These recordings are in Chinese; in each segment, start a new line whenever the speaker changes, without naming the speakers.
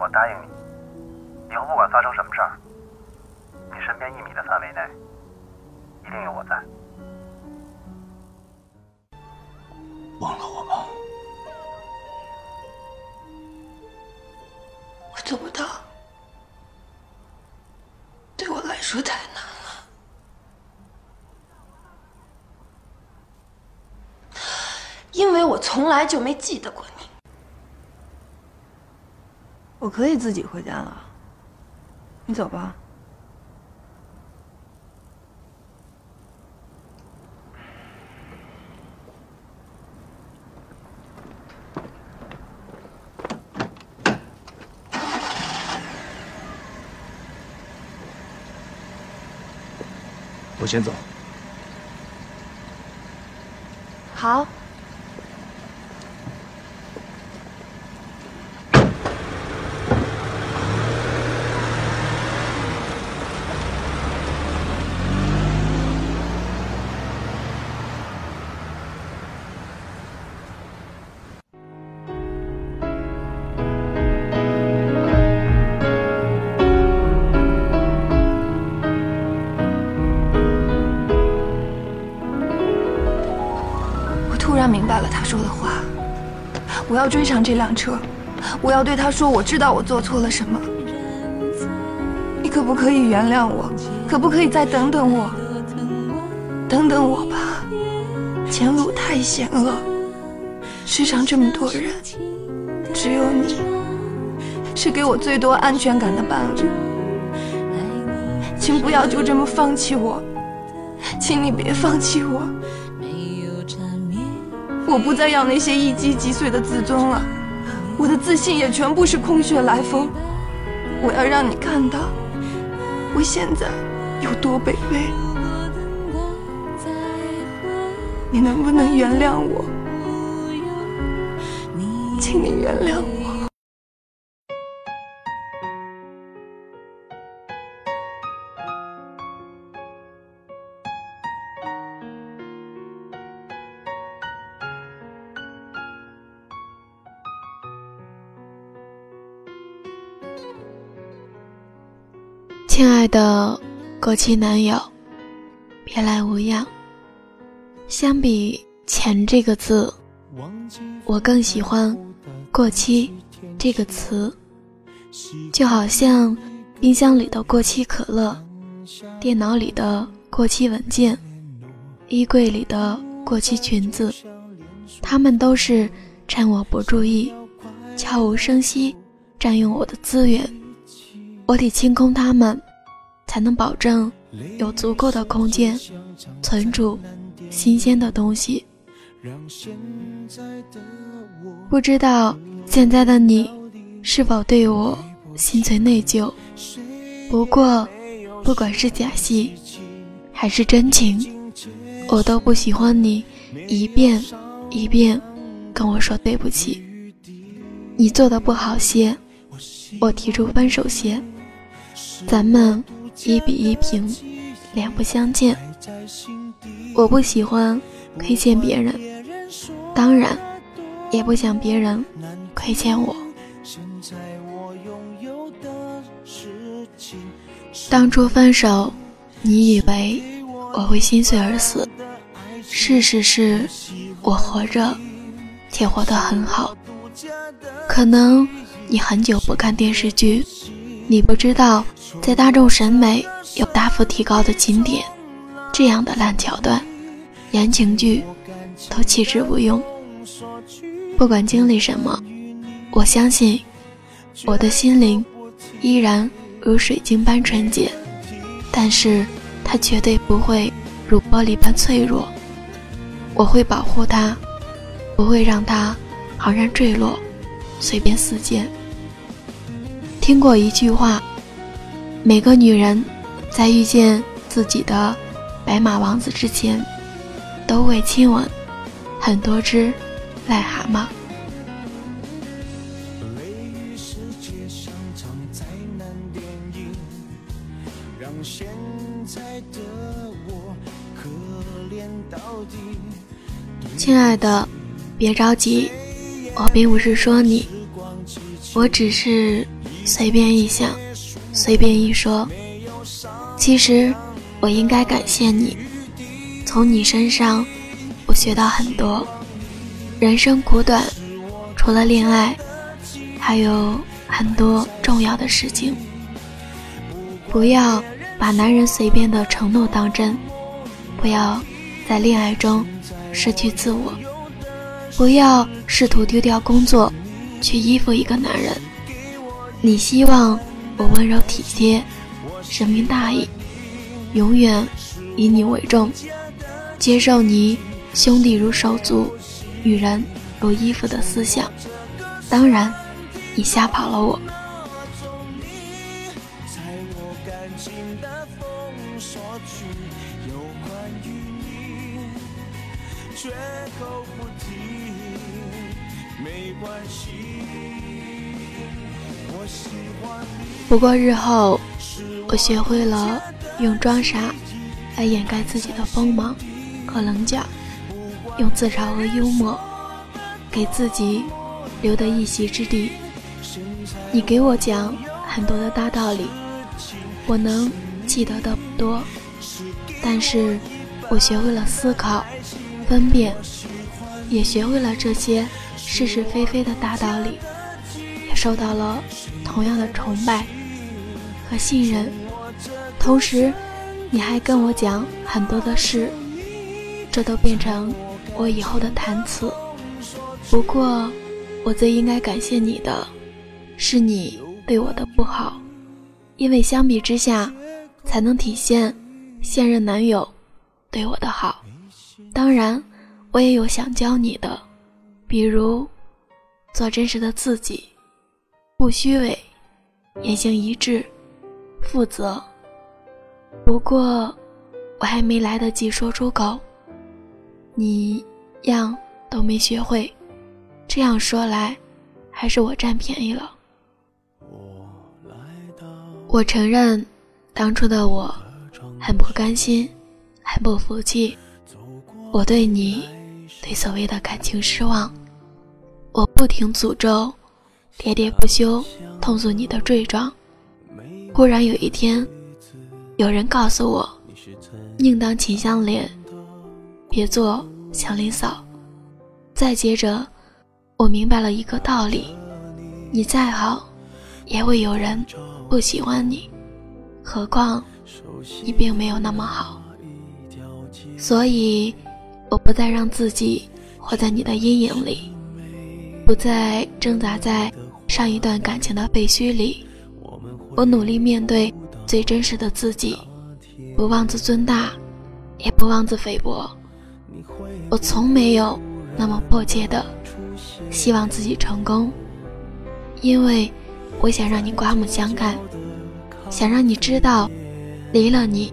我答应你，以后不管发生什么事儿，你身边一米的范围内一定有我在。
忘了我吧。
我做不到，对我来说太难了。因为我从来就没记得过你。
我可以自己回家了，你走吧。
我先走。
好。突然明白了他说的话。我要追上这辆车，我要对他说：“我知道我做错了什么。你可不可以原谅我？可不可以再等等我？等等我吧，前路太险恶，世上这么多人，只有你是给我最多安全感的伴侣。请不要就这么放弃我，请你别放弃我。”我不再要那些一击即碎的自尊了，我的自信也全部是空穴来风。我要让你看到，我现在有多卑微。你能不能原谅我？请你原谅我。
亲爱的过期男友，别来无恙。相比“钱”这个字，我更喜欢“过期”这个词。就好像冰箱里的过期可乐，电脑里的过期文件，衣柜里的过期裙子，它们都是趁我不注意，悄无声息占用我的资源。我得清空它们，才能保证有足够的空间存储新鲜的东西。不知道现在的你是否对我心存内疚？不过，不管是假戏还是真情，我都不喜欢你一遍一遍跟我说对不起。你做的不好些，我提出分手些。咱们一比一平，两不相欠。我不喜欢亏欠别人，当然也不想别人亏欠我。当初分手，你以为我会心碎而死，事实是，我活着，且活得很好。可能你很久不看电视剧。你不知道，在大众审美有大幅提高的经典，这样的烂桥段，言情剧都弃之不用。不管经历什么，我相信我的心灵依然如水晶般纯洁，但是它绝对不会如玻璃般脆弱。我会保护它，不会让它昂然坠落，随便四溅。听过一句话，每个女人在遇见自己的白马王子之前，都会亲吻很多只癞蛤蟆。亲爱的，别着急，我并不是说你，我只是。随便一想，随便一说。其实，我应该感谢你，从你身上，我学到很多。人生苦短，除了恋爱，还有很多重要的事情。不要把男人随便的承诺当真，不要在恋爱中失去自我，不要试图丢掉工作去依附一个男人。你希望我温柔体贴，深明大义，永远以你为重，接受你兄弟如手足。女人如衣服的思想，当然，你吓跑了我。不不过日后，我学会了用装傻来掩盖自己的锋芒和棱角。用自嘲和幽默，给自己留得一席之地。你给我讲很多的大道理，我能记得的不多，但是我学会了思考、分辨，也学会了这些是是非非的大道理，受到了同样的崇拜和信任。同时，你还跟我讲很多的事，这都变成。我以后的谈词。不过，我最应该感谢你的，是你对我的不好，因为相比之下，才能体现现任男友对我的好。当然，我也有想教你的，比如做真实的自己，不虚伪，言行一致，负责。不过，我还没来得及说出口。你样都没学会，这样说来，还是我占便宜了。我承认，当初的我很不甘心，很不服气。我对你，对所谓的感情失望。我不停诅咒，喋喋不休，痛诉你的罪状。忽然有一天，有人告诉我，宁当秦香莲。别做祥林嫂。再接着，我明白了一个道理：你再好，也会有人不喜欢你。何况你并没有那么好。所以，我不再让自己活在你的阴影里，不再挣扎在上一段感情的废墟里。我努力面对最真实的自己，不妄自尊大，也不妄自菲薄。我从没有那么迫切的希望自己成功，因为我想让你刮目相看，想让你知道，离了你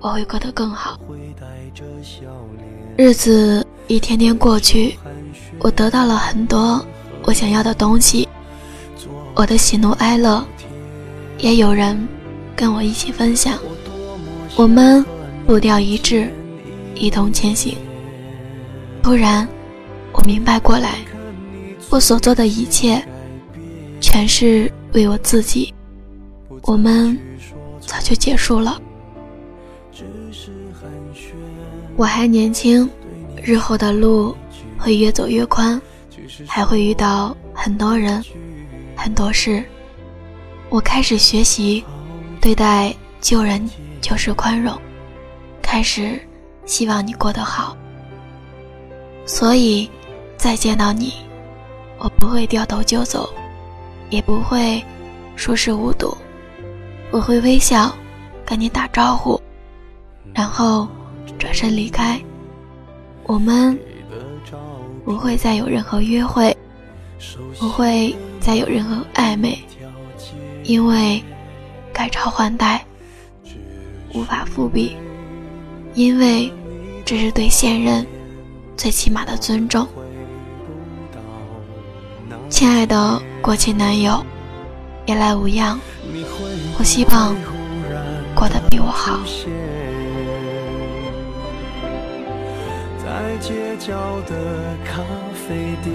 我会过得更好。日子一天天过去，我得到了很多我想要的东西，我的喜怒哀乐也有人跟我一起分享，我们步调一致。一同前行。突然，我明白过来，我所做的一切，全是为我自己。我们早就结束了。我还年轻，日后的路会越走越宽，还会遇到很多人、很多事。我开始学习对待旧人就是宽容，开始。希望你过得好，所以，再见到你，我不会掉头就走，也不会熟视无睹，我会微笑跟你打招呼，然后转身离开。我们不会再有任何约会，不会再有任何暧昧，因为改朝换代无法复辟。因为这是对现任最起码的尊重，亲爱的过气男友，别来无恙。我希望过得比我好。在街角的咖啡店，